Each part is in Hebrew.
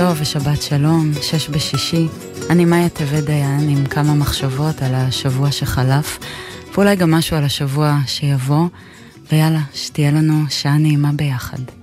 טוב ושבת שלום, שש בשישי. אני מאיה טבת דיין עם כמה מחשבות על השבוע שחלף, ואולי גם משהו על השבוע שיבוא, ויאללה, שתהיה לנו שעה נעימה ביחד.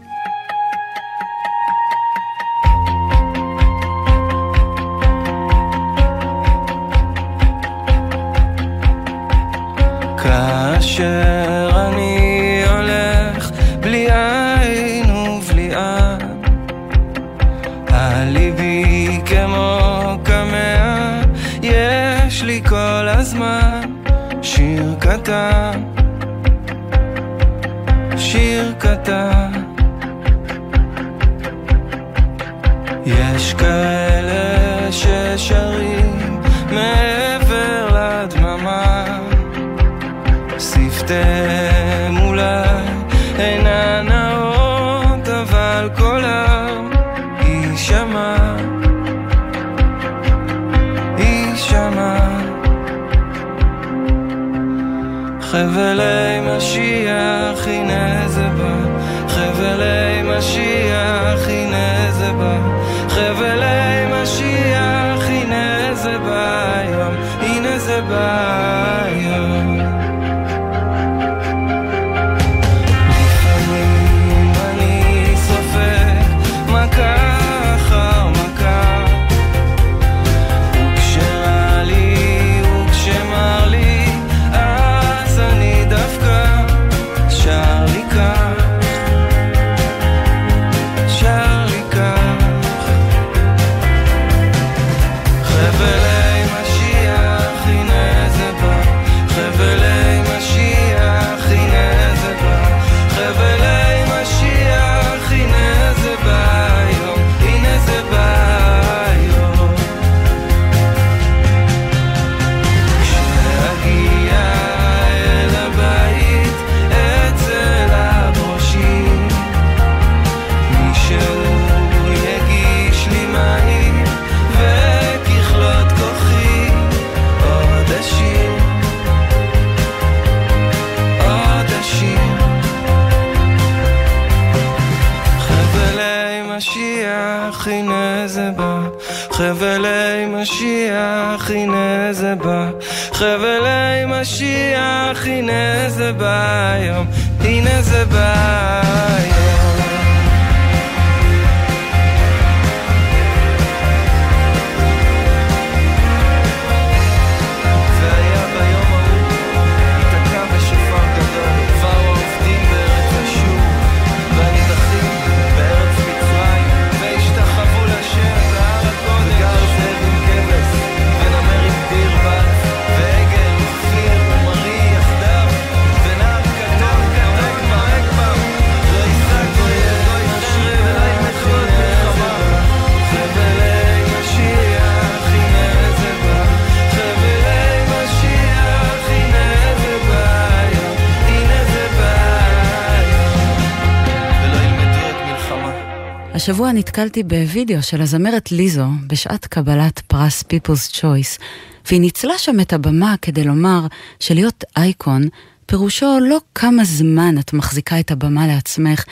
השבוע נתקלתי בווידאו של הזמרת ליזו בשעת קבלת פרס People's Choice, והיא ניצלה שם את הבמה כדי לומר שלהיות אייקון פירושו לא כמה זמן את מחזיקה את הבמה לעצמך,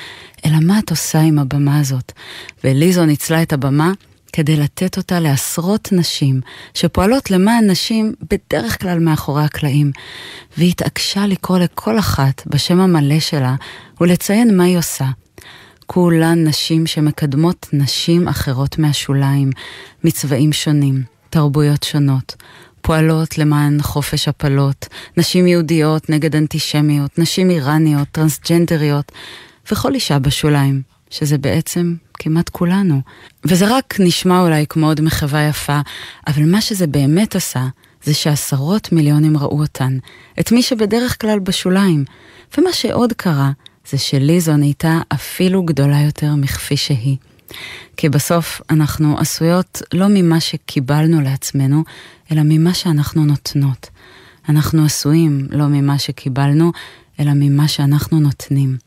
אלא מה את עושה עם הבמה הזאת. וליזו ניצלה את הבמה כדי לתת אותה לעשרות נשים שפועלות למען נשים בדרך כלל מאחורי הקלעים, והיא התעקשה לקרוא לכל אחת בשם המלא שלה ולציין מה היא עושה. כולן נשים שמקדמות נשים אחרות מהשוליים, מצבעים שונים, תרבויות שונות, פועלות למען חופש הפלות, נשים יהודיות נגד אנטישמיות, נשים איראניות, טרנסג'נדריות, וכל אישה בשוליים, שזה בעצם כמעט כולנו. וזה רק נשמע אולי כמו עוד מחווה יפה, אבל מה שזה באמת עשה, זה שעשרות מיליונים ראו אותן, את מי שבדרך כלל בשוליים. ומה שעוד קרה, זה שליזו נהייתה אפילו גדולה יותר מכפי שהיא. כי בסוף אנחנו עשויות לא ממה שקיבלנו לעצמנו, אלא ממה שאנחנו נותנות. אנחנו עשויים לא ממה שקיבלנו, אלא ממה שאנחנו נותנים.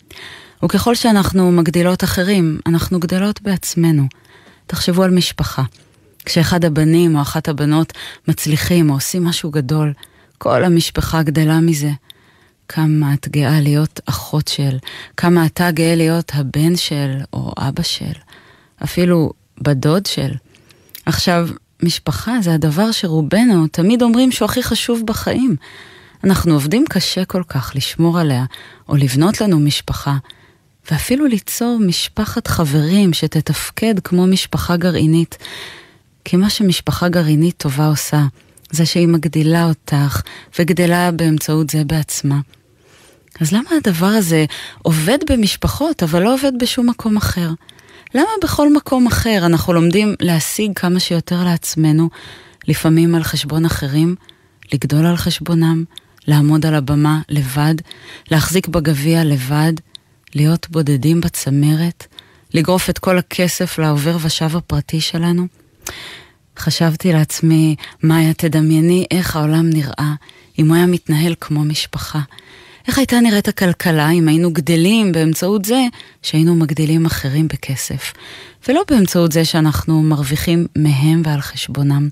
וככל שאנחנו מגדילות אחרים, אנחנו גדלות בעצמנו. תחשבו על משפחה. כשאחד הבנים או אחת הבנות מצליחים או עושים משהו גדול, כל המשפחה גדלה מזה. כמה את גאה להיות אחות של, כמה אתה גאה להיות הבן של או אבא של. אפילו בת דוד של. עכשיו, משפחה זה הדבר שרובנו תמיד אומרים שהוא הכי חשוב בחיים. אנחנו עובדים קשה כל כך לשמור עליה, או לבנות לנו משפחה, ואפילו ליצור משפחת חברים שתתפקד כמו משפחה גרעינית. כי מה שמשפחה גרעינית טובה עושה, זה שהיא מגדילה אותך, וגדלה באמצעות זה בעצמה. אז למה הדבר הזה עובד במשפחות, אבל לא עובד בשום מקום אחר? למה בכל מקום אחר אנחנו לומדים להשיג כמה שיותר לעצמנו, לפעמים על חשבון אחרים, לגדול על חשבונם, לעמוד על הבמה לבד, להחזיק בגביע לבד, להיות בודדים בצמרת, לגרוף את כל הכסף לעובר ושב הפרטי שלנו? חשבתי לעצמי, מאיה, תדמייני איך העולם נראה אם הוא היה מתנהל כמו משפחה. איך הייתה נראית הכלכלה אם היינו גדלים באמצעות זה שהיינו מגדילים אחרים בכסף, ולא באמצעות זה שאנחנו מרוויחים מהם ועל חשבונם.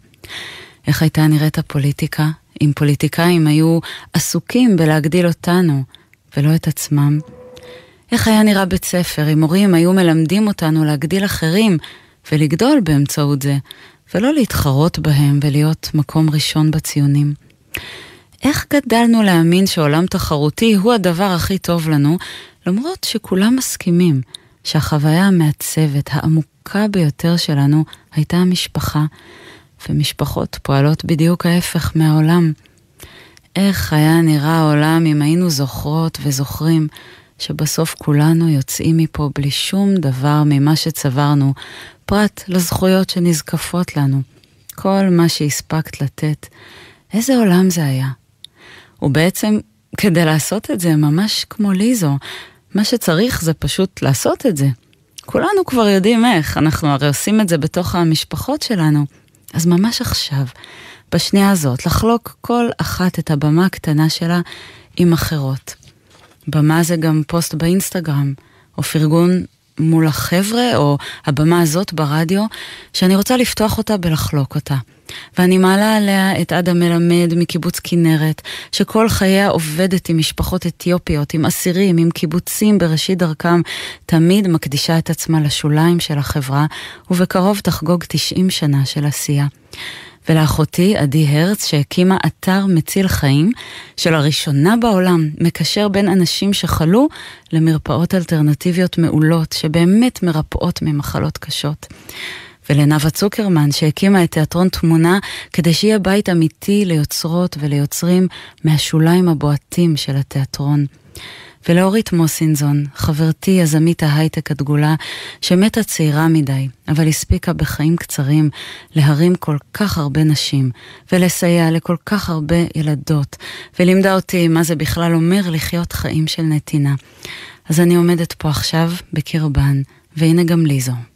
איך הייתה נראית הפוליטיקה אם פוליטיקאים היו עסוקים בלהגדיל אותנו ולא את עצמם? איך היה נראה בית ספר אם מורים היו מלמדים אותנו להגדיל אחרים ולגדול באמצעות זה, ולא להתחרות בהם ולהיות מקום ראשון בציונים? איך גדלנו להאמין שעולם תחרותי הוא הדבר הכי טוב לנו, למרות שכולם מסכימים שהחוויה המעצבת, העמוקה ביותר שלנו, הייתה המשפחה, ומשפחות פועלות בדיוק ההפך מהעולם. איך היה נראה העולם אם היינו זוכרות וזוכרים שבסוף כולנו יוצאים מפה בלי שום דבר ממה שצברנו, פרט לזכויות שנזקפות לנו. כל מה שהספקת לתת. איזה עולם זה היה? ובעצם כדי לעשות את זה ממש כמו ליזו, מה שצריך זה פשוט לעשות את זה. כולנו כבר יודעים איך, אנחנו הרי עושים את זה בתוך המשפחות שלנו. אז ממש עכשיו, בשנייה הזאת, לחלוק כל אחת את הבמה הקטנה שלה עם אחרות. במה זה גם פוסט באינסטגרם, או פרגון מול החבר'ה, או הבמה הזאת ברדיו, שאני רוצה לפתוח אותה ולחלוק אותה. ואני מעלה עליה את עדה מלמד מקיבוץ כנרת, שכל חייה עובדת עם משפחות אתיופיות, עם אסירים, עם קיבוצים בראשית דרכם, תמיד מקדישה את עצמה לשוליים של החברה, ובקרוב תחגוג 90 שנה של עשייה. ולאחותי עדי הרץ שהקימה אתר מציל חיים, שלראשונה בעולם מקשר בין אנשים שחלו למרפאות אלטרנטיביות מעולות, שבאמת מרפאות ממחלות קשות. ולנאוה צוקרמן שהקימה את תיאטרון תמונה כדי שיהיה בית אמיתי ליוצרות וליוצרים מהשוליים הבועטים של התיאטרון. ולאורית מוסינזון, חברתי יזמית ההייטק הדגולה, שמתה צעירה מדי, אבל הספיקה בחיים קצרים להרים כל כך הרבה נשים, ולסייע לכל כך הרבה ילדות, ולימדה אותי מה זה בכלל אומר לחיות חיים של נתינה. אז אני עומדת פה עכשיו בקרבן, והנה גם ליזו.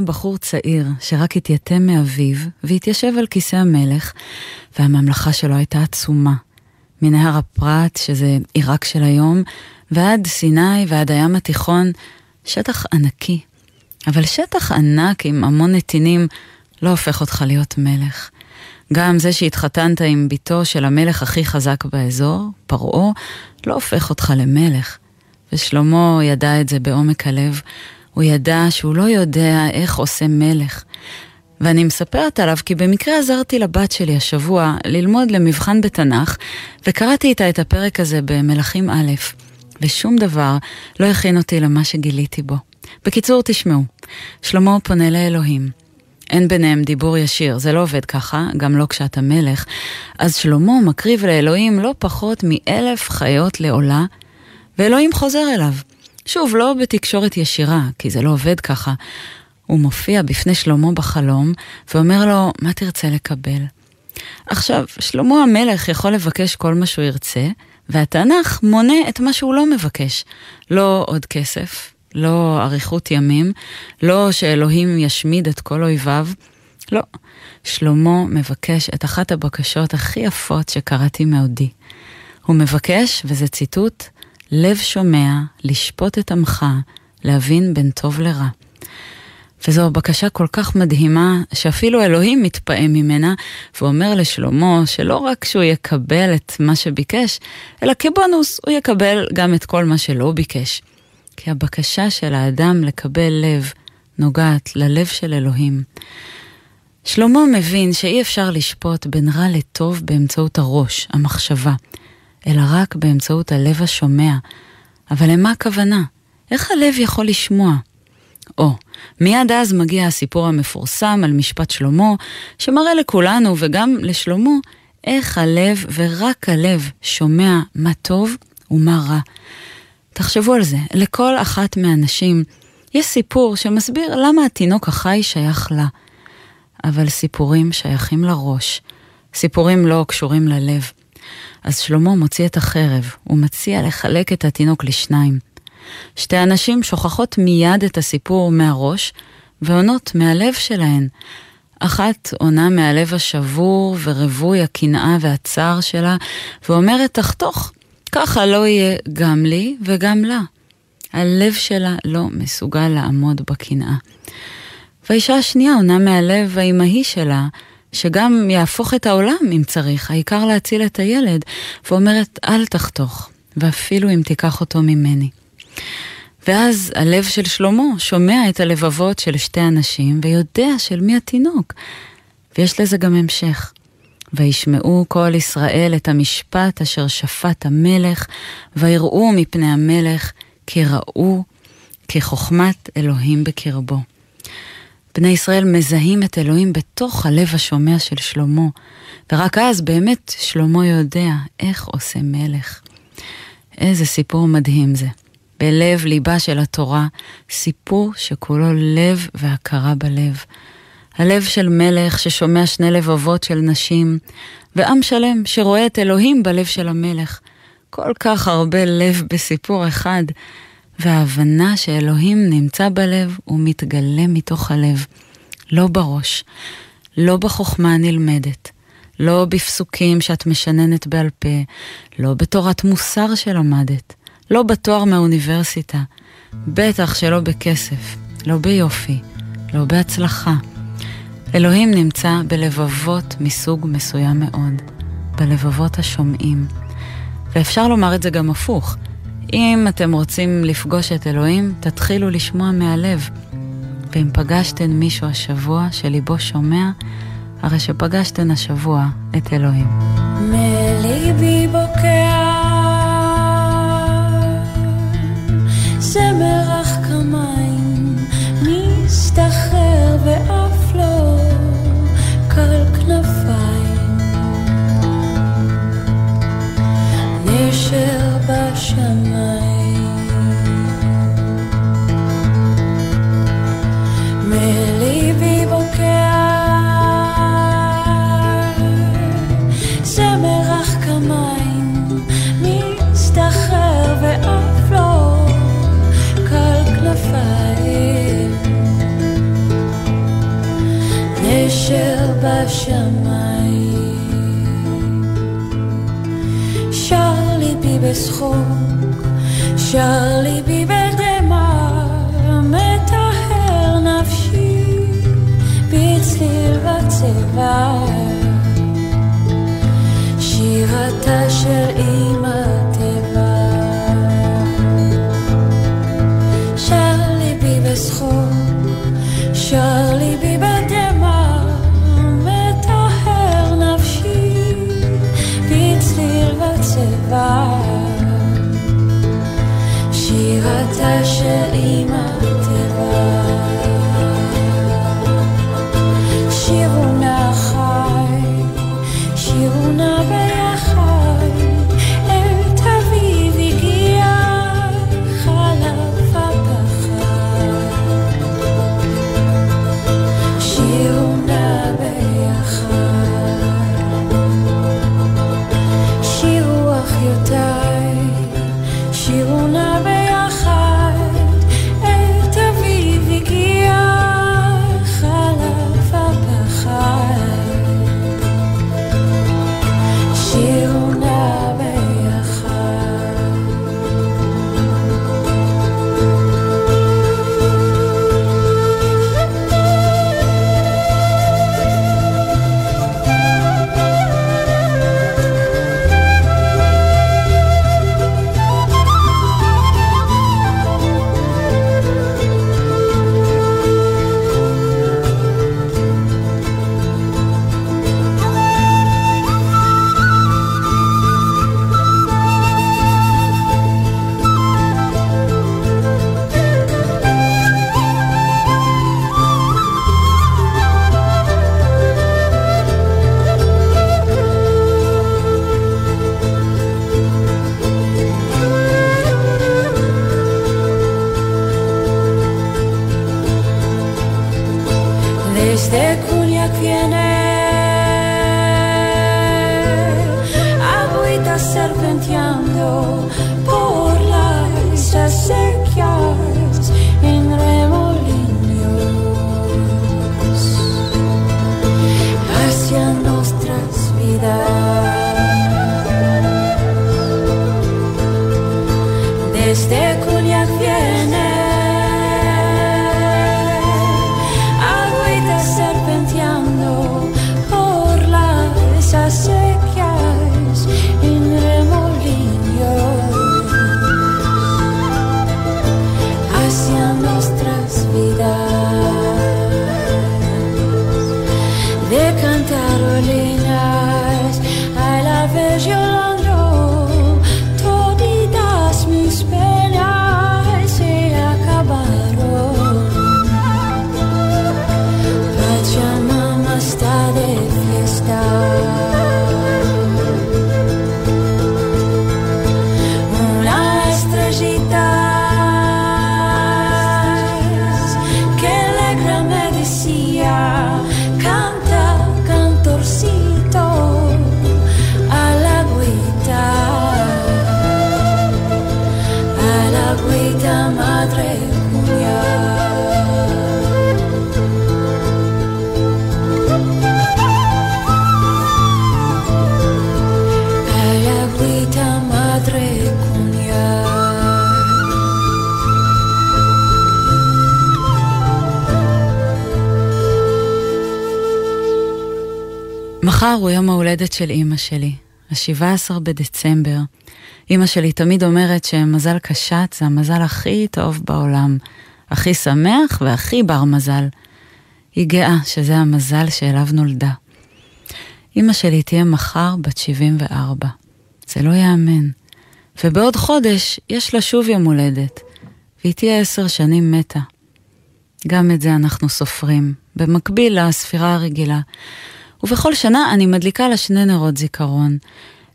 בחור צעיר שרק התייתם מאביו והתיישב על כיסא המלך, והממלכה שלו הייתה עצומה. מנהר הפרת, שזה עיראק של היום, ועד סיני ועד הים התיכון, שטח ענקי. אבל שטח ענק עם המון נתינים לא הופך אותך להיות מלך. גם זה שהתחתנת עם בתו של המלך הכי חזק באזור, פרעה, לא הופך אותך למלך. ושלמה ידע את זה בעומק הלב. הוא ידע שהוא לא יודע איך עושה מלך. ואני מספרת עליו כי במקרה עזרתי לבת שלי השבוע ללמוד למבחן בתנ"ך, וקראתי איתה את הפרק הזה במלכים א', ושום דבר לא הכין אותי למה שגיליתי בו. בקיצור, תשמעו, שלמה פונה לאלוהים. אין ביניהם דיבור ישיר, זה לא עובד ככה, גם לא כשאתה מלך. אז שלמה מקריב לאלוהים לא פחות מאלף חיות לעולה, ואלוהים חוזר אליו. שוב, לא בתקשורת ישירה, כי זה לא עובד ככה. הוא מופיע בפני שלמה בחלום, ואומר לו, מה תרצה לקבל? עכשיו, שלמה המלך יכול לבקש כל מה שהוא ירצה, והתנ"ך מונה את מה שהוא לא מבקש. לא עוד כסף, לא אריכות ימים, לא שאלוהים ישמיד את כל אויביו, לא. שלמה מבקש את אחת הבקשות הכי יפות שקראתי מעודי. הוא מבקש, וזה ציטוט, לב שומע, לשפוט את עמך, להבין בין טוב לרע. וזו בקשה כל כך מדהימה, שאפילו אלוהים מתפעם ממנה, ואומר לשלמה שלא רק שהוא יקבל את מה שביקש, אלא כבונוס הוא יקבל גם את כל מה שלא ביקש. כי הבקשה של האדם לקבל לב נוגעת ללב של אלוהים. שלמה מבין שאי אפשר לשפוט בין רע לטוב באמצעות הראש, המחשבה, אלא רק באמצעות הלב השומע. אבל למה הכוונה? איך הלב יכול לשמוע? או, מיד אז מגיע הסיפור המפורסם על משפט שלמה, שמראה לכולנו וגם לשלמה איך הלב ורק הלב שומע מה טוב ומה רע. תחשבו על זה, לכל אחת מהנשים יש סיפור שמסביר למה התינוק החי שייך לה. אבל סיפורים שייכים לראש, סיפורים לא קשורים ללב. אז שלמה מוציא את החרב, הוא מציע לחלק את התינוק לשניים. שתי הנשים שוכחות מיד את הסיפור מהראש, ועונות מהלב שלהן. אחת עונה מהלב השבור ורווי הקנאה והצער שלה, ואומרת, תחתוך, ככה לא יהיה גם לי וגם לה. הלב שלה לא מסוגל לעמוד בקנאה. והאישה השנייה עונה מהלב האימהי שלה, שגם יהפוך את העולם אם צריך, העיקר להציל את הילד, ואומרת, אל תחתוך, ואפילו אם תיקח אותו ממני. ואז הלב של שלמה שומע את הלבבות של שתי הנשים ויודע של מי התינוק. ויש לזה גם המשך. וישמעו כל ישראל את המשפט אשר שפט המלך, ויראו מפני המלך, כי ראו כחוכמת אלוהים בקרבו. בני ישראל מזהים את אלוהים בתוך הלב השומע של שלמה, ורק אז באמת שלמה יודע איך עושה מלך. איזה סיפור מדהים זה. בלב ליבה של התורה, סיפור שכולו לב והכרה בלב. הלב של מלך ששומע שני לבבות של נשים, ועם שלם שרואה את אלוהים בלב של המלך. כל כך הרבה לב בסיפור אחד, וההבנה שאלוהים נמצא בלב ומתגלה מתוך הלב, לא בראש, לא בחוכמה הנלמדת, לא בפסוקים שאת משננת בעל פה, לא בתורת מוסר שלמדת, לא בתואר מהאוניברסיטה, בטח שלא בכסף, לא ביופי, לא בהצלחה. אלוהים נמצא בלבבות מסוג מסוים מאוד, בלבבות השומעים. ואפשר לומר את זה גם הפוך. אם אתם רוצים לפגוש את אלוהים, תתחילו לשמוע מהלב. ואם פגשתן מישהו השבוע שליבו שומע, הרי שפגשתן השבוע את אלוהים. מליבי בוקע זמר מחר הוא יום ההולדת של אימא שלי, ה-17 בדצמבר. אימא שלי תמיד אומרת שמזל קשת זה המזל הכי טוב בעולם, הכי שמח והכי בר מזל. היא גאה שזה המזל שאליו נולדה. אימא שלי תהיה מחר בת 74. זה לא ייאמן. ובעוד חודש יש לה שוב יום הולדת, והיא תהיה עשר שנים מתה. גם את זה אנחנו סופרים, במקביל לספירה הרגילה. ובכל שנה אני מדליקה לה שני נרות זיכרון.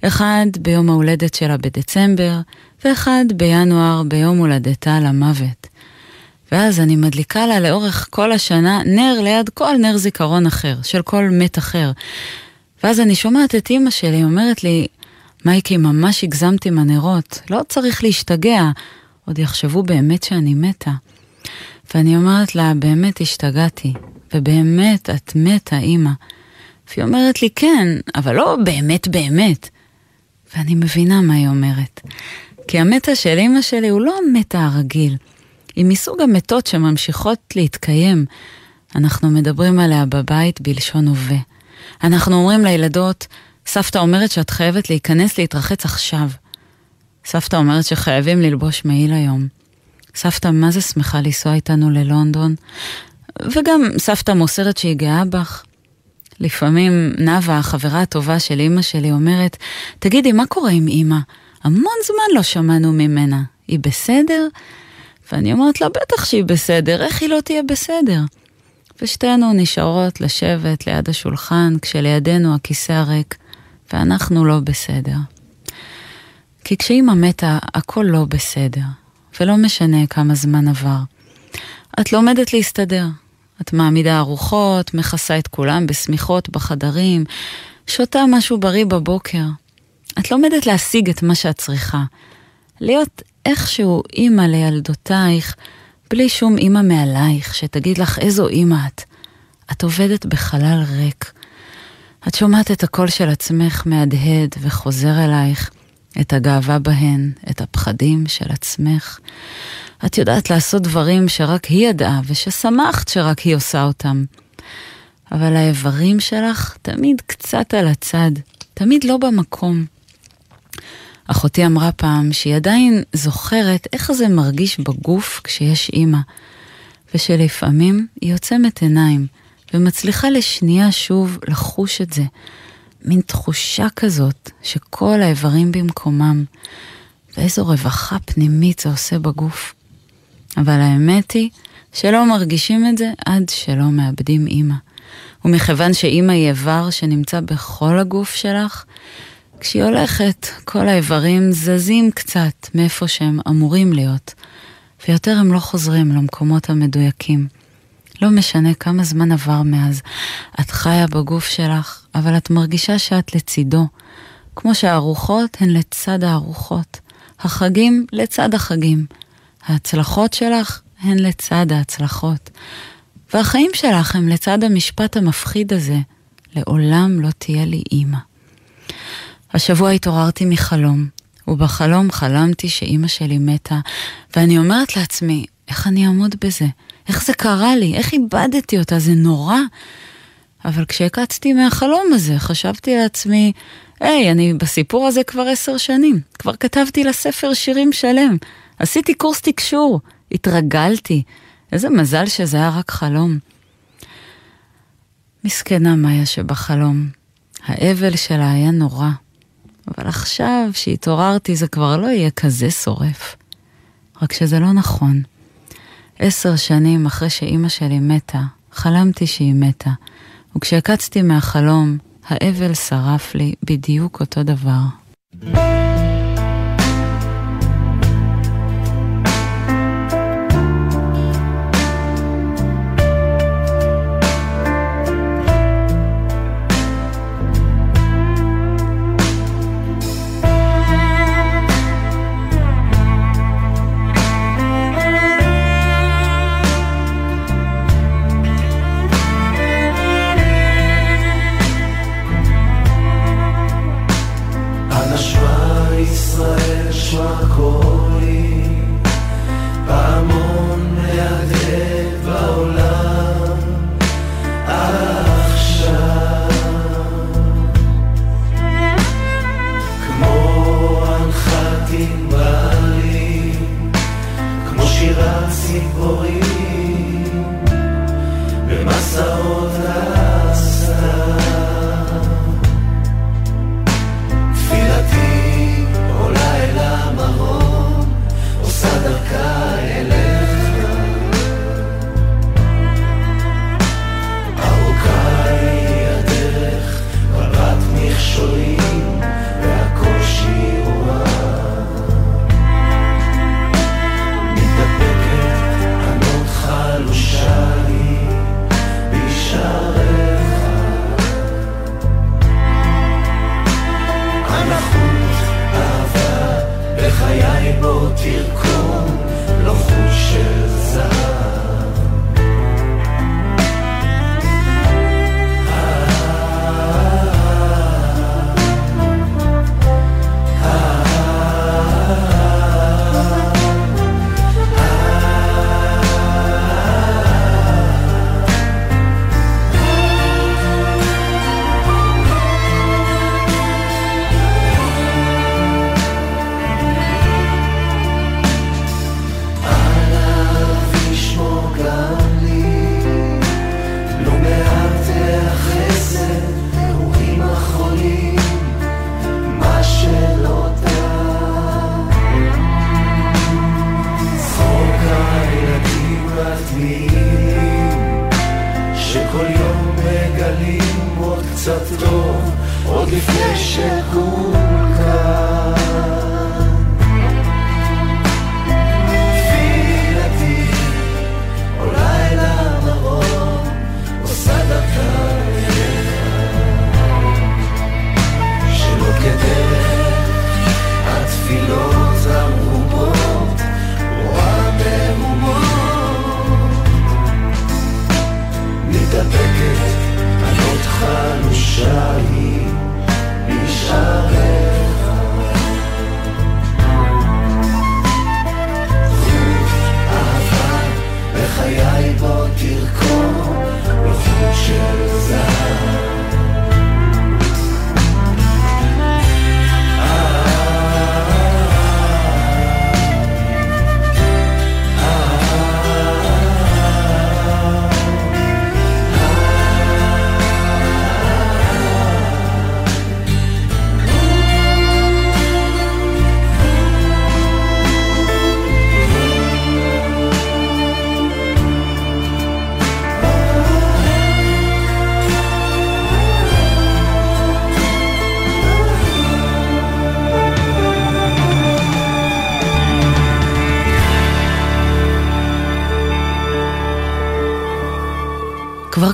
אחד ביום ההולדת שלה בדצמבר, ואחד בינואר ביום הולדתה למוות. ואז אני מדליקה לה לאורך כל השנה נר ליד כל נר זיכרון אחר, של כל מת אחר. ואז אני שומעת את אימא שלי אומרת לי, מייקי, ממש הגזמת עם הנרות, לא צריך להשתגע, עוד יחשבו באמת שאני מתה. ואני אומרת לה, באמת השתגעתי, ובאמת את מתה, אימא. והיא אומרת לי, כן, אבל לא באמת באמת. ואני מבינה מה היא אומרת. כי המטה של אימא שלי הוא לא המטה הרגיל. היא מסוג המתות שממשיכות להתקיים. אנחנו מדברים עליה בבית בלשון הווה. אנחנו אומרים לילדות, סבתא אומרת שאת חייבת להיכנס להתרחץ עכשיו. סבתא אומרת שחייבים ללבוש מעיל היום. סבתא מה זה שמחה לנסוע איתנו ללונדון, וגם סבתא מוסרת שהיא גאה בך. לפעמים נאוה, החברה הטובה של אימא שלי, אומרת, תגידי, מה קורה עם אימא? המון זמן לא שמענו ממנה. היא בסדר? ואני אומרת לה, בטח שהיא בסדר, איך היא לא תהיה בסדר? ושתינו נשארות לשבת ליד השולחן, כשלידינו הכיסא הריק, ואנחנו לא בסדר. כי כשאימא מתה, הכל לא בסדר, ולא משנה כמה זמן עבר. את לומדת להסתדר. את מעמידה ארוחות, מכסה את כולם בשמיכות בחדרים, שותה משהו בריא בבוקר. את לומדת להשיג את מה שאת צריכה. להיות איכשהו אימא לילדותייך, בלי שום אימא מעלייך שתגיד לך איזו אימא את. את עובדת בחלל ריק. את שומעת את הקול של עצמך מהדהד וחוזר אלייך, את הגאווה בהן, את הפחדים של עצמך. את יודעת לעשות דברים שרק היא ידעה וששמחת שרק היא עושה אותם. אבל האיברים שלך תמיד קצת על הצד, תמיד לא במקום. אחותי אמרה פעם שהיא עדיין זוכרת איך זה מרגיש בגוף כשיש אימא, ושלפעמים היא עוצמת עיניים ומצליחה לשנייה שוב לחוש את זה. מין תחושה כזאת שכל האיברים במקומם, ואיזו רווחה פנימית זה עושה בגוף. אבל האמת היא שלא מרגישים את זה עד שלא מאבדים אימא. ומכיוון שאימא היא איבר שנמצא בכל הגוף שלך, כשהיא הולכת, כל האיברים זזים קצת מאיפה שהם אמורים להיות, ויותר הם לא חוזרים למקומות המדויקים. לא משנה כמה זמן עבר מאז, את חיה בגוף שלך, אבל את מרגישה שאת לצידו, כמו שהארוחות הן לצד הארוחות, החגים לצד החגים, ההצלחות שלך הן לצד ההצלחות, והחיים שלך הם לצד המשפט המפחיד הזה, לעולם לא תהיה לי אימא. השבוע התעוררתי מחלום, ובחלום חלמתי שאימא שלי מתה, ואני אומרת לעצמי, איך אני אעמוד בזה? איך זה קרה לי? איך איבדתי אותה? זה נורא. אבל כשהקצתי מהחלום הזה, חשבתי לעצמי, היי, אני בסיפור הזה כבר עשר שנים. כבר כתבתי לספר שירים שלם. עשיתי קורס תקשור. התרגלתי. איזה מזל שזה היה רק חלום. מסכנה מאיה שבחלום. האבל שלה היה נורא. אבל עכשיו שהתעוררתי זה כבר לא יהיה כזה שורף. רק שזה לא נכון. עשר שנים אחרי שאימא שלי מתה, חלמתי שהיא מתה, וכשהקצתי מהחלום, האבל שרף לי בדיוק אותו דבר. הנשמה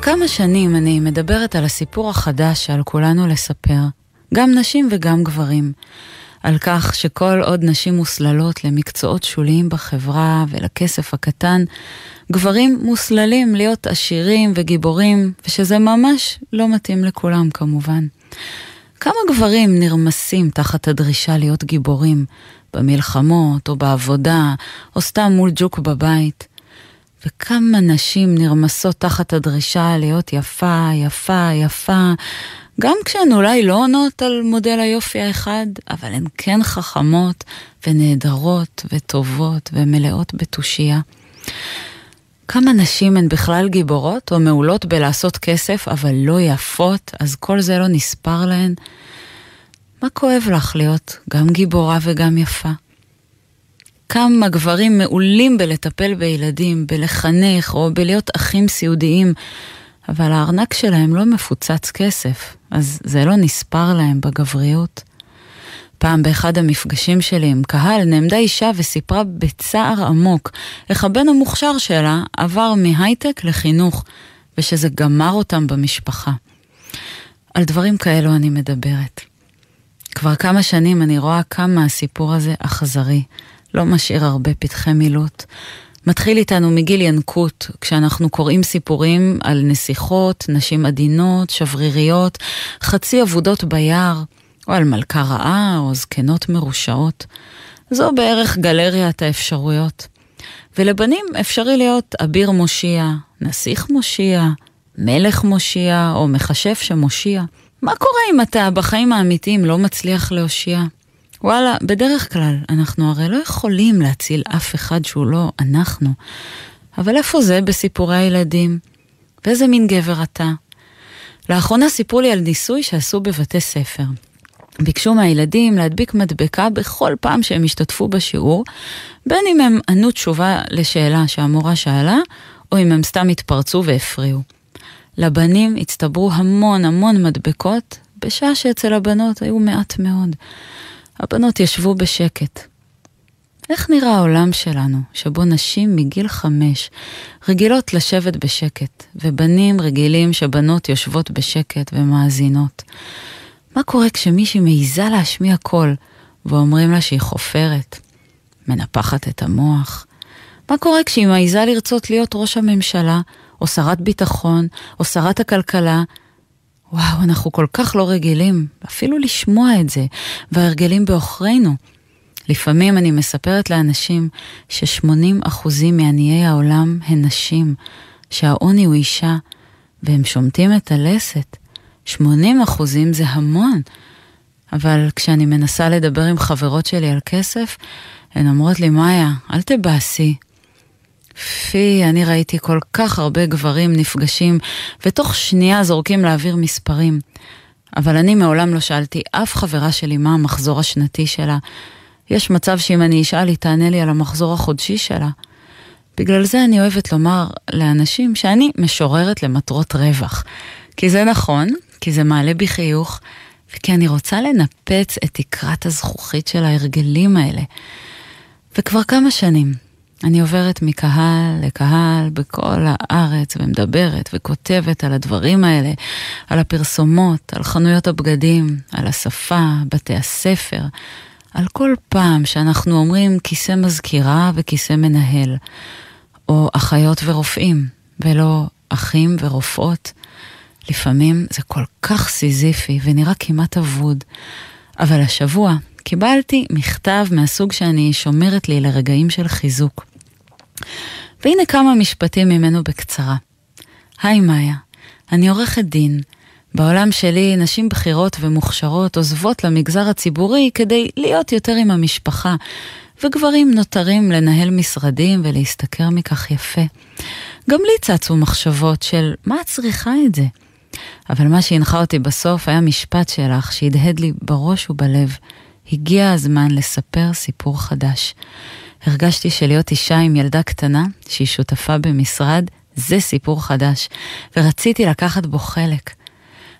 כבר כמה שנים אני מדברת על הסיפור החדש שעל כולנו לספר, גם נשים וגם גברים. על כך שכל עוד נשים מוסללות למקצועות שוליים בחברה ולכסף הקטן, גברים מוסללים להיות עשירים וגיבורים, ושזה ממש לא מתאים לכולם כמובן. כמה גברים נרמסים תחת הדרישה להיות גיבורים, במלחמות או בעבודה, או סתם מול ג'וק בבית. וכמה נשים נרמסות תחת הדרישה להיות יפה, יפה, יפה, גם כשהן אולי לא עונות על מודל היופי האחד, אבל הן כן חכמות ונהדרות וטובות ומלאות בתושייה. כמה נשים הן בכלל גיבורות או מעולות בלעשות כסף, אבל לא יפות, אז כל זה לא נספר להן? מה כואב לך להיות גם גיבורה וגם יפה? כמה גברים מעולים בלטפל בילדים, בלחנך או בלהיות אחים סיעודיים, אבל הארנק שלהם לא מפוצץ כסף, אז זה לא נספר להם בגבריות. פעם באחד המפגשים שלי עם קהל נעמדה אישה וסיפרה בצער עמוק איך הבן המוכשר שלה עבר מהייטק לחינוך, ושזה גמר אותם במשפחה. על דברים כאלו אני מדברת. כבר כמה שנים אני רואה כמה הסיפור הזה אכזרי, לא משאיר הרבה פתחי מילוט. מתחיל איתנו מגיל ינקות, כשאנחנו קוראים סיפורים על נסיכות, נשים עדינות, שבריריות, חצי אבודות ביער, או על מלכה רעה, או זקנות מרושעות. זו בערך גלריית האפשרויות. ולבנים אפשרי להיות אביר מושיע, נסיך מושיע, מלך מושיע, או מכשף שמושיע. מה קורה אם אתה בחיים האמיתיים לא מצליח להושיע? וואלה, בדרך כלל, אנחנו הרי לא יכולים להציל אף אחד שהוא לא אנחנו. אבל איפה זה בסיפורי הילדים? ואיזה מין גבר אתה? לאחרונה סיפרו לי על ניסוי שעשו בבתי ספר. ביקשו מהילדים להדביק מדבקה בכל פעם שהם השתתפו בשיעור, בין אם הם ענו תשובה לשאלה שהמורה שאלה, או אם הם סתם התפרצו והפריעו. לבנים הצטברו המון המון מדבקות, בשעה שאצל הבנות היו מעט מאוד. הבנות ישבו בשקט. איך נראה העולם שלנו, שבו נשים מגיל חמש רגילות לשבת בשקט, ובנים רגילים שבנות יושבות בשקט ומאזינות? מה קורה כשמישהי מעיזה להשמיע קול, ואומרים לה שהיא חופרת, מנפחת את המוח? מה קורה כשהיא מעיזה לרצות להיות ראש הממשלה, או שרת ביטחון, או שרת הכלכלה, וואו, אנחנו כל כך לא רגילים, אפילו לשמוע את זה, וההרגלים בעוכרינו. לפעמים אני מספרת לאנשים ש-80% מעניי העולם הן נשים, שהעוני הוא אישה, והם שומטים את הלסת. 80% זה המון. אבל כשאני מנסה לדבר עם חברות שלי על כסף, הן אומרות לי, מאיה, אל תבאסי, פי, אני ראיתי כל כך הרבה גברים נפגשים, ותוך שנייה זורקים לאוויר מספרים. אבל אני מעולם לא שאלתי אף חברה שלי מה המחזור השנתי שלה. יש מצב שאם אני אשאל, היא תענה לי על המחזור החודשי שלה. בגלל זה אני אוהבת לומר לאנשים שאני משוררת למטרות רווח. כי זה נכון, כי זה מעלה בי חיוך, וכי אני רוצה לנפץ את תקרת הזכוכית של ההרגלים האלה. וכבר כמה שנים אני עוברת מקהל לקהל בכל הארץ ומדברת וכותבת על הדברים האלה, על הפרסומות, על חנויות הבגדים, על השפה, בתי הספר, על כל פעם שאנחנו אומרים כיסא מזכירה וכיסא מנהל, או אחיות ורופאים, ולא אחים ורופאות. לפעמים זה כל כך סיזיפי ונראה כמעט אבוד. אבל השבוע קיבלתי מכתב מהסוג שאני שומרת לי לרגעים של חיזוק. והנה כמה משפטים ממנו בקצרה. היי מאיה, אני עורכת דין. בעולם שלי נשים בכירות ומוכשרות עוזבות למגזר הציבורי כדי להיות יותר עם המשפחה, וגברים נותרים לנהל משרדים ולהשתכר מכך יפה. גם לי צצו מחשבות של מה את צריכה את זה? אבל מה שהנחה אותי בסוף היה משפט שלך שהדהד לי בראש ובלב. הגיע הזמן לספר סיפור חדש. הרגשתי שלהיות אישה עם ילדה קטנה, שהיא שותפה במשרד, זה סיפור חדש, ורציתי לקחת בו חלק.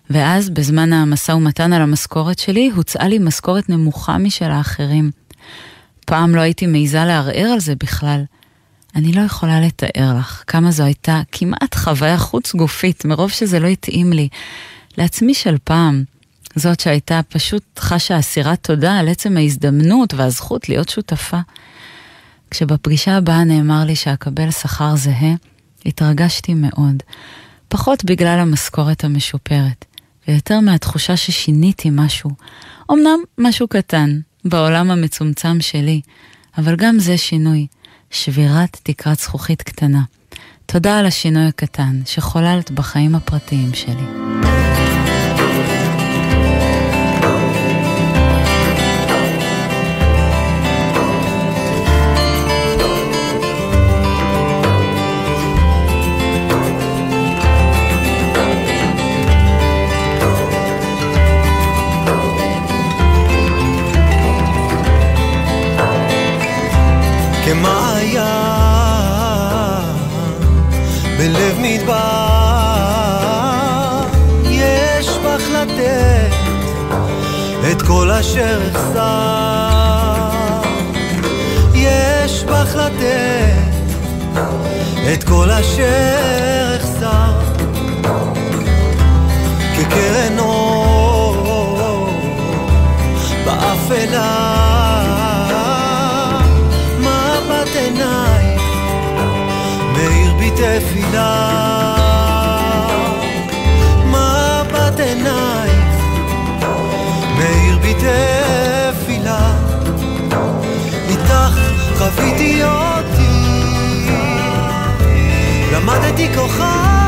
ואז, בזמן המשא ומתן על המשכורת שלי, הוצעה לי משכורת נמוכה משל האחרים. פעם לא הייתי מעיזה לערער על זה בכלל. אני לא יכולה לתאר לך כמה זו הייתה כמעט חוויה חוץ גופית, מרוב שזה לא התאים לי. לעצמי של פעם, זאת שהייתה פשוט חשה אסירת תודה על עצם ההזדמנות והזכות להיות שותפה. כשבפגישה הבאה נאמר לי שאקבל שכר זהה, התרגשתי מאוד. פחות בגלל המשכורת המשופרת, ויותר מהתחושה ששיניתי משהו. אמנם משהו קטן, בעולם המצומצם שלי, אבל גם זה שינוי, שבירת תקרת זכוכית קטנה. תודה על השינוי הקטן שחוללת בחיים הפרטיים שלי. כמעיין בלב מדבר. יש בך לתת את כל אשר אחסר. יש בך לתת את כל אשר אחסר. כקרן אור באפלה תפילה מבט עינייך מאיר בי תפילה. איתך חוויתי אותי למדתי כוחה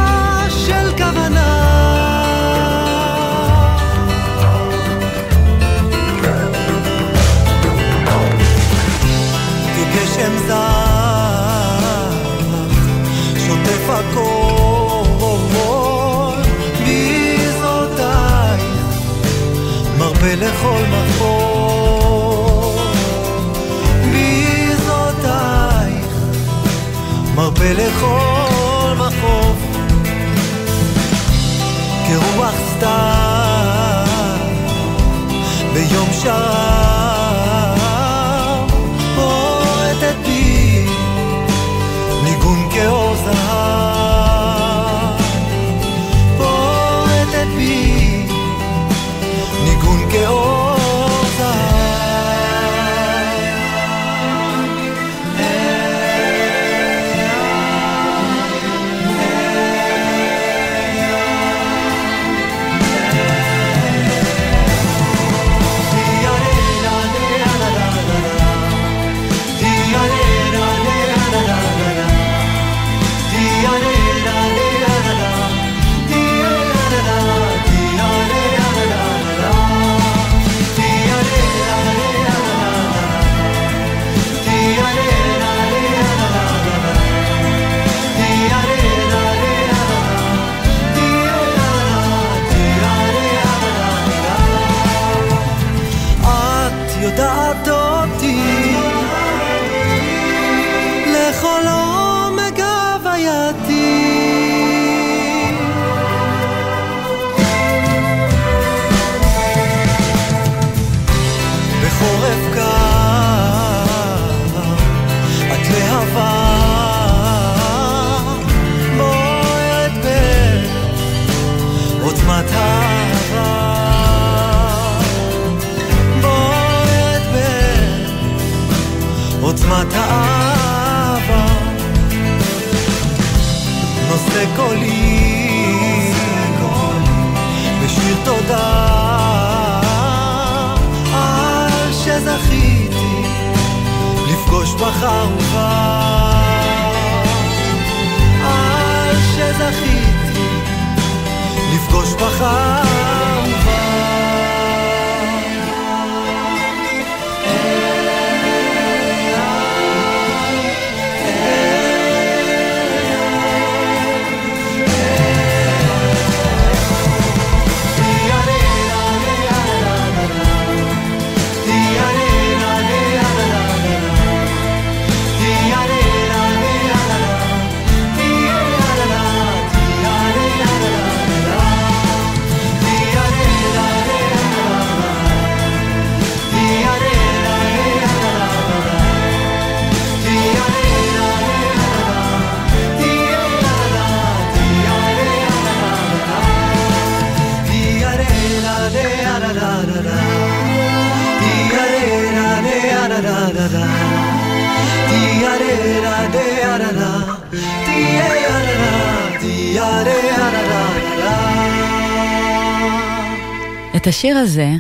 את השיר הזה,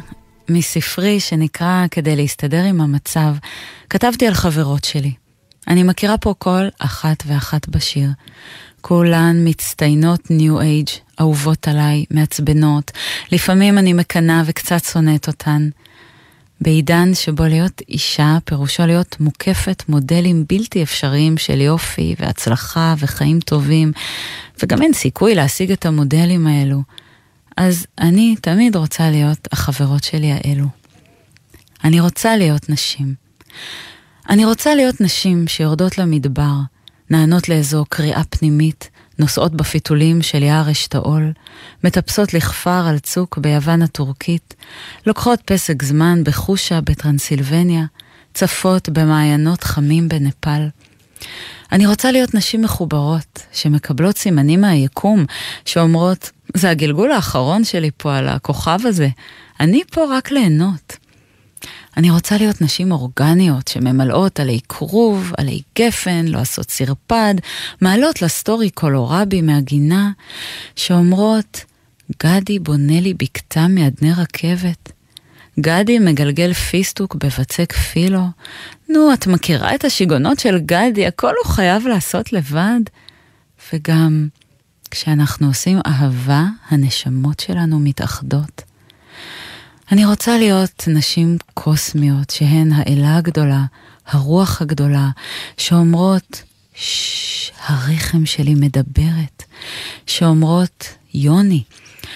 מספרי שנקרא "כדי להסתדר עם המצב", כתבתי על חברות שלי. אני מכירה פה כל אחת ואחת בשיר. כולן מצטיינות ניו אייג', אהובות עליי, מעצבנות. לפעמים אני מקנאה וקצת שונאת אותן. בעידן שבו להיות אישה פירושו להיות מוקפת מודלים בלתי אפשריים של יופי והצלחה וחיים טובים, וגם אין סיכוי להשיג את המודלים האלו. אז אני תמיד רוצה להיות החברות שלי האלו. אני רוצה להיות נשים. אני רוצה להיות נשים שיורדות למדבר, נענות לאיזו קריאה פנימית, נוסעות בפיתולים של יער אשתאול, מטפסות לכפר על צוק ביוון הטורקית, לוקחות פסק זמן בחושה בטרנסילבניה, צפות במעיינות חמים בנפאל. אני רוצה להיות נשים מחוברות, שמקבלות סימנים מהיקום, שאומרות, זה הגלגול האחרון שלי פה על הכוכב הזה, אני פה רק ליהנות. אני רוצה להיות נשים אורגניות שממלאות עלי כרוב, עלי גפן, לא עשות סרפד, מעלות לסטורי קולורבי מהגינה, שאומרות, גדי בונה לי בקתה מאדני רכבת. גדי מגלגל פיסטוק בבצק פילו. נו, את מכירה את השיגעונות של גדי, הכל הוא חייב לעשות לבד. וגם, כשאנחנו עושים אהבה, הנשמות שלנו מתאחדות. אני רוצה להיות נשים קוסמיות, שהן האלה הגדולה, הרוח הגדולה, שאומרות, ששש, הרחם שלי מדברת, שאומרות, יוני,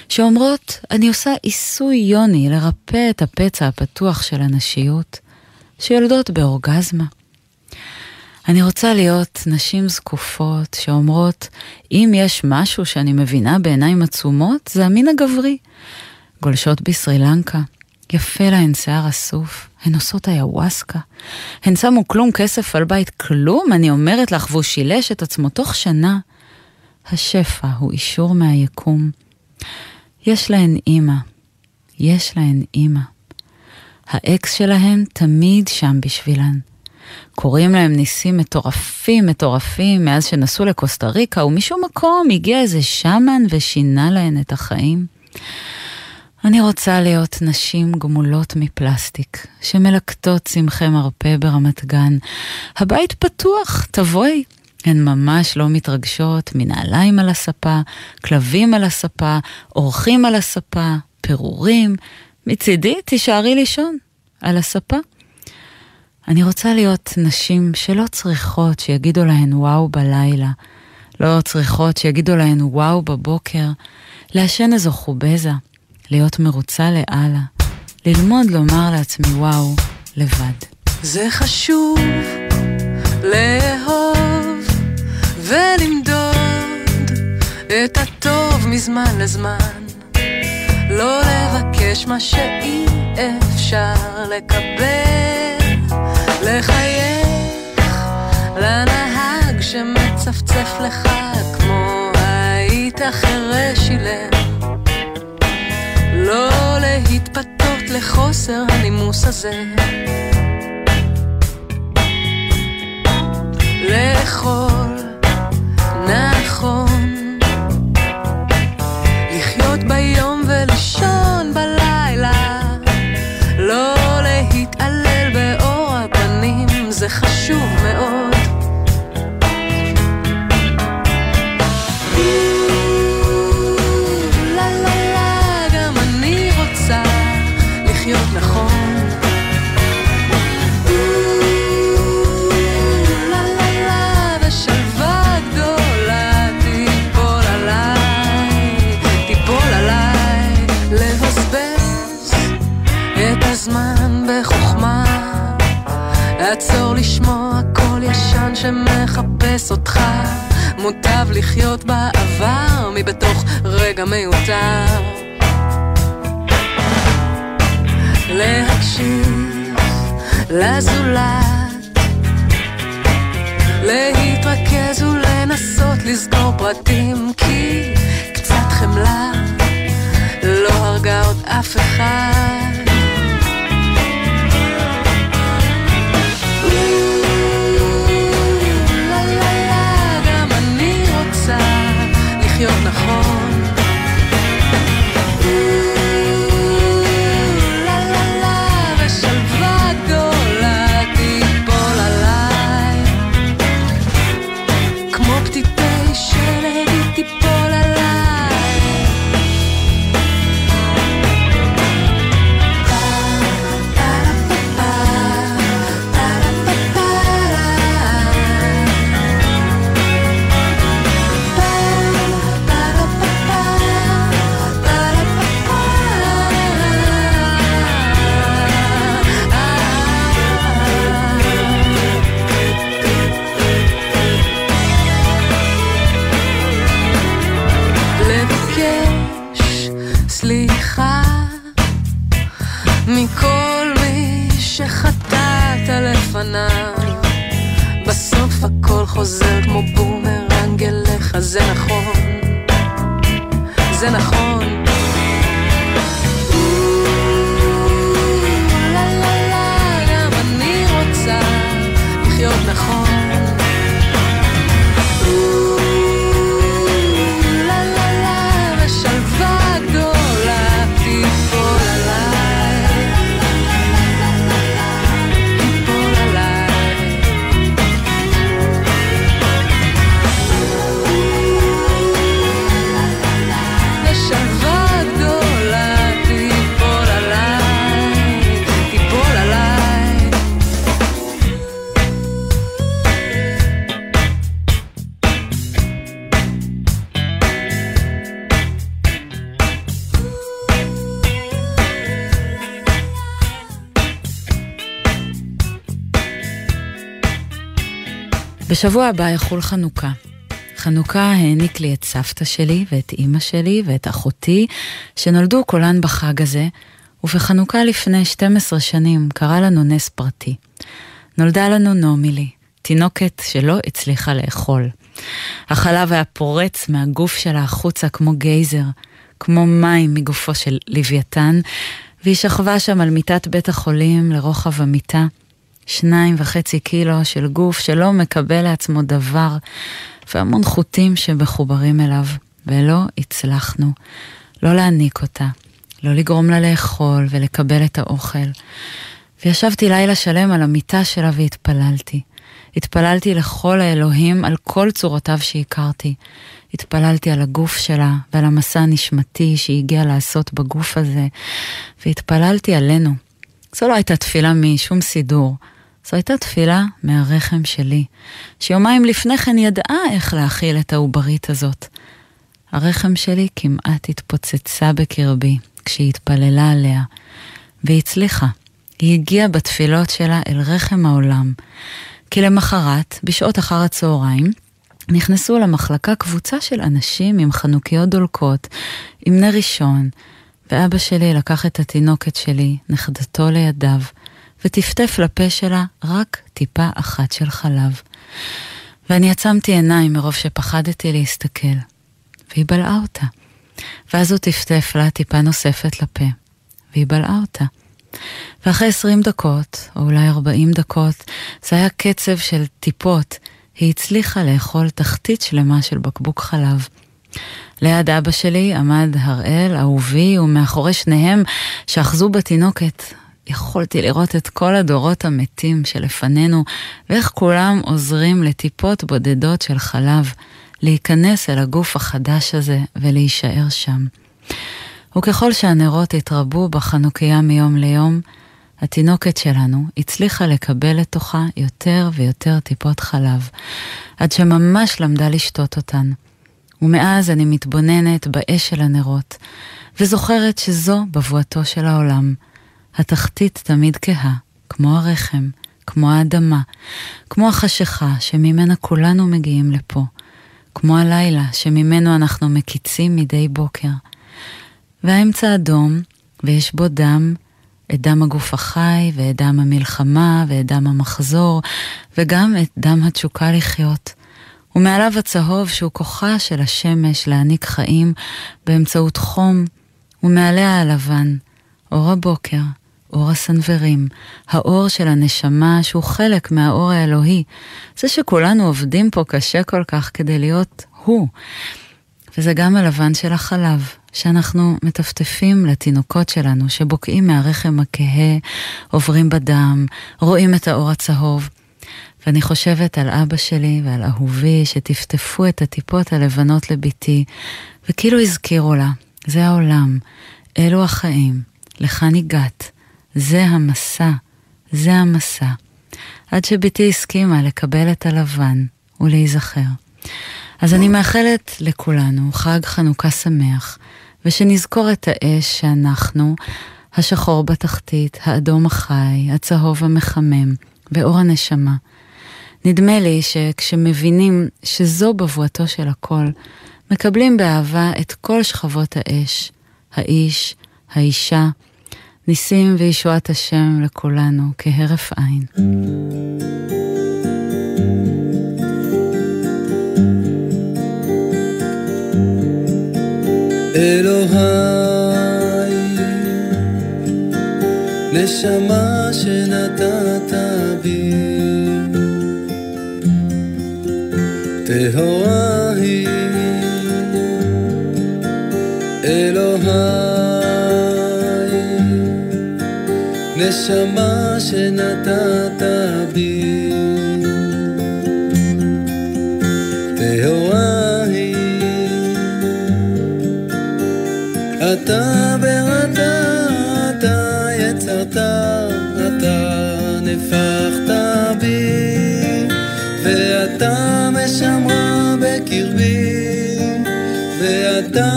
שאומרות, אני עושה עיסוי יוני לרפא את הפצע הפתוח של הנשיות, שיולדות באורגזמה. אני רוצה להיות נשים זקופות שאומרות, אם יש משהו שאני מבינה בעיניים עצומות, זה המין הגברי. גולשות בסרי לנקה, יפה להן שיער אסוף, הן עושות איוואסקה. הן שמו כלום כסף על בית, כלום, אני אומרת לך, והוא שילש את עצמו תוך שנה. השפע הוא אישור מהיקום. יש להן אימא, יש להן אימא. האקס שלהן תמיד שם בשבילן. קוראים להם ניסים מטורפים מטורפים מאז שנסעו לקוסטה ריקה, ומשום מקום הגיע איזה שמן ושינה להן את החיים. אני רוצה להיות נשים גמולות מפלסטיק, שמלקטות צמחי מרפא ברמת גן. הבית פתוח, תבואי. הן ממש לא מתרגשות מנעליים על הספה, כלבים על הספה, אורחים על הספה, פירורים. מצידי, תישארי לישון על הספה. אני רוצה להיות נשים שלא צריכות שיגידו להן וואו בלילה, לא צריכות שיגידו להן וואו בבוקר, לעשן איזו חובזה, להיות מרוצה לאללה, ללמוד לומר לעצמי וואו לבד. זה חשוב לאהוב ולמדוד את הטוב מזמן לזמן, לא לבקש מה שאי אפשר לקבל, לחייך לנהג שמצפצף לך כמו היית חירש אילם. לא להתפתות לחוסר הנימוס הזה. לאכול שמחפש אותך, מוטב לחיות בעבר מבתוך רגע מיותר. להקשיב לזולת, להתרכז ולנסות לסגור פרטים, כי קצת חמלה לא הרגה עוד אף אחד. נכון בשבוע הבא יחול חנוכה. חנוכה העניק לי את סבתא שלי ואת אימא שלי ואת אחותי, שנולדו כולן בחג הזה, ובחנוכה לפני 12 שנים קרה לנו נס פרטי. נולדה לנו נעמילי, תינוקת שלא הצליחה לאכול. החלב היה פורץ מהגוף שלה החוצה כמו גייזר, כמו מים מגופו של לוויתן, והיא שכבה שם על מיטת בית החולים לרוחב המיטה. שניים וחצי קילו של גוף שלא מקבל לעצמו דבר, והמון חוטים שמחוברים אליו, ולא הצלחנו לא להניק אותה, לא לגרום לה לאכול ולקבל את האוכל. וישבתי לילה שלם על המיטה שלה והתפללתי. התפללתי לכל האלוהים על כל צורותיו שהכרתי. התפללתי על הגוף שלה ועל המסע הנשמתי שהיא הגיעה לעשות בגוף הזה, והתפללתי עלינו. זו לא הייתה תפילה משום סידור. זו הייתה תפילה מהרחם שלי, שיומיים לפני כן ידעה איך להכיל את העוברית הזאת. הרחם שלי כמעט התפוצצה בקרבי כשהיא התפללה עליה, והיא הצליחה. היא הגיעה בתפילות שלה אל רחם העולם. כי למחרת, בשעות אחר הצהריים, נכנסו למחלקה קבוצה של אנשים עם חנוכיות דולקות, עם נר ראשון, ואבא שלי לקח את התינוקת שלי, נכדתו לידיו, וטפטף לפה שלה רק טיפה אחת של חלב. ואני עצמתי עיניים מרוב שפחדתי להסתכל. והיא בלעה אותה. ואז הוא טפטף לה טיפה נוספת לפה, והיא בלעה אותה. ואחרי עשרים דקות, או אולי ארבעים דקות, זה היה קצב של טיפות, היא הצליחה לאכול תחתית שלמה של בקבוק חלב. ליד אבא שלי עמד הראל, אהובי, ומאחורי שניהם שאחזו בתינוקת יכולתי לראות את כל הדורות המתים שלפנינו, ואיך כולם עוזרים לטיפות בודדות של חלב להיכנס אל הגוף החדש הזה ולהישאר שם. וככל שהנרות התרבו בחנוכיה מיום ליום, התינוקת שלנו הצליחה לקבל לתוכה יותר ויותר טיפות חלב, עד שממש למדה לשתות אותן. ומאז אני מתבוננת באש של הנרות, וזוכרת שזו בבואתו של העולם. התחתית תמיד כהה, כמו הרחם, כמו האדמה, כמו החשיכה שממנה כולנו מגיעים לפה, כמו הלילה שממנו אנחנו מקיצים מדי בוקר. והאמצע אדום, ויש בו דם, את דם הגוף החי, ואת דם המלחמה, ואת דם המחזור, וגם את דם התשוקה לחיות. ומעליו הצהוב שהוא כוחה של השמש להעניק חיים באמצעות חום, ומעליה הלבן, אור הבוקר, אור הסנוורים, האור של הנשמה שהוא חלק מהאור האלוהי, זה שכולנו עובדים פה קשה כל כך כדי להיות הוא. וזה גם הלבן של החלב, שאנחנו מטפטפים לתינוקות שלנו, שבוקעים מהרחם הכהה, עוברים בדם, רואים את האור הצהוב. ואני חושבת על אבא שלי ועל אהובי שטפטפו את הטיפות הלבנות לביתי, וכאילו הזכירו לה, זה העולם, אלו החיים, לכאן הגעת, זה המסע, זה המסע. עד שבתי הסכימה לקבל את הלבן ולהיזכר. אז אני מאחלת לכולנו חג חנוכה שמח, ושנזכור את האש שאנחנו, השחור בתחתית, האדום החי, הצהוב המחמם, ואור הנשמה. נדמה לי שכשמבינים שזו בבואתו של הכל, מקבלים באהבה את כל שכבות האש, האיש, האישה, ניסים וישועת השם לכולנו כהרף עין. אלוהי, נשמה שנתת בי, טהורה נשמה שנתת בי, טהורה היא, אתה בראת, אתה יצרת, אתה נפחת בי, ואתה משמרה בקרבי, ואתה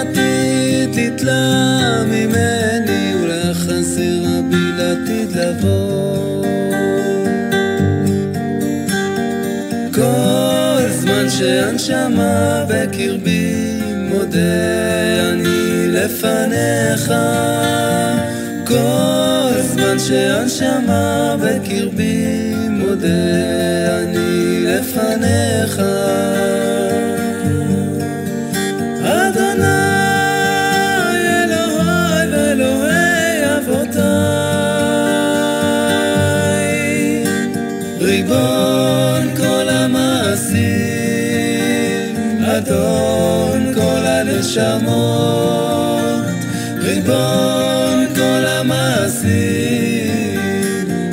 עתיד לתלה ממני, שהנשמה בקרבי מודה אני לפניך. כל זמן שהנשמה בקרבי מודה אני לפניך אדון כל הנשמות, ריבון כל המעשים,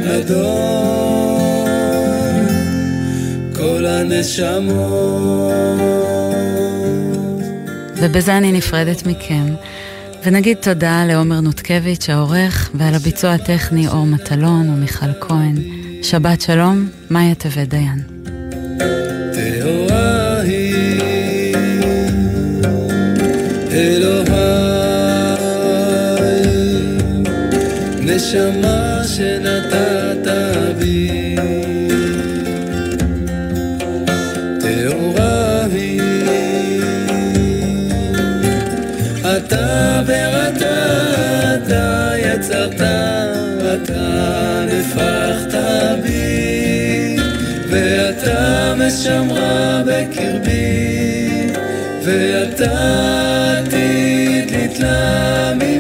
אדון כל הנשמות. ובזה אני נפרדת מכם. ונגיד תודה לעומר נותקביץ' העורך, ועל הביצוע הטכני אור מטלון ומיכל כהן. שבת שלום, מאיה טבת דיין. נשמה שנתת בי. טהורה היא, אתה בראת, אתה יצרת, אתה נפחת בי, ואתה משמרה בקרבי, ואתה עתיד ממני,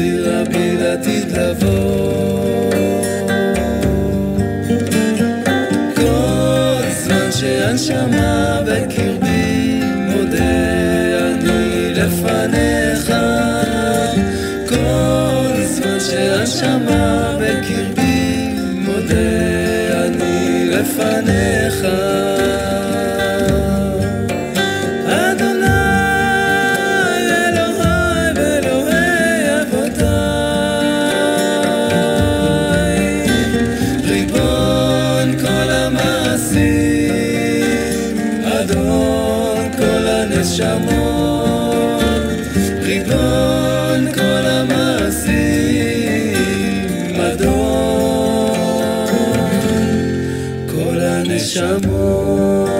ולהחזירה בי לעתיד לבוא. כל זמן שהנשמה בקרבי מודה אני לפניך כל זמן שהנשמה בקרבי מודה אני לפניך ריבון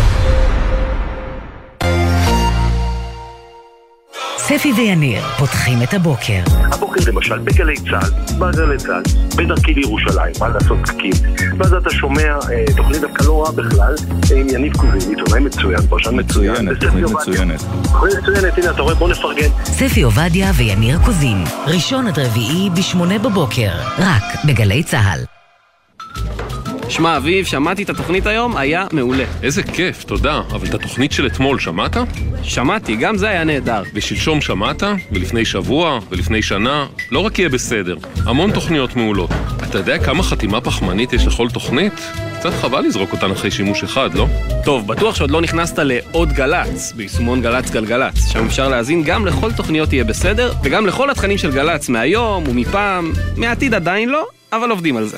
ספי ויניר פותחים את הבוקר. הבוקר למשל בגלי צה"ל, בגלי צה"ל, בדרכי לירושלים, מה לעשות פקקים, ואז אתה שומע אה, תוכנית דווקא לא רעה בכלל, אה, עם יניב קוזין, עיתונאי מצוין, פרשן מצוין, תוכנית עובדיה. מצוינת. תוכנית מצוינת, הנה אתה רואה, בוא נפרגן. ספי עובדיה ויניר קוזין, ראשון עד רביעי בשמונה בבוקר, רק בגלי צה"ל. שמע, אביב, שמעתי את התוכנית היום, היה מעולה. איזה כיף, תודה. אבל את התוכנית של אתמול שמעת? שמעתי, גם זה היה נהדר. ושלשום שמעת? ולפני שבוע? ולפני שנה? לא רק יהיה בסדר, המון תוכניות מעולות. אתה יודע כמה חתימה פחמנית יש לכל תוכנית? קצת חבל לזרוק אותן אחרי שימוש אחד, לא? טוב, בטוח שעוד לא נכנסת לעוד גל"צ, ביישומון גל"צ גלגלצ. שם אפשר להאזין גם לכל תוכניות יהיה בסדר, וגם לכל התכנים של גל"צ מהיום ומפעם, מהעתיד עדיין לא, אבל עובדים על זה.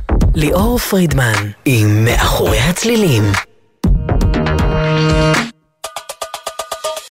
ליאור פרידמן עם מאחורי הצלילים.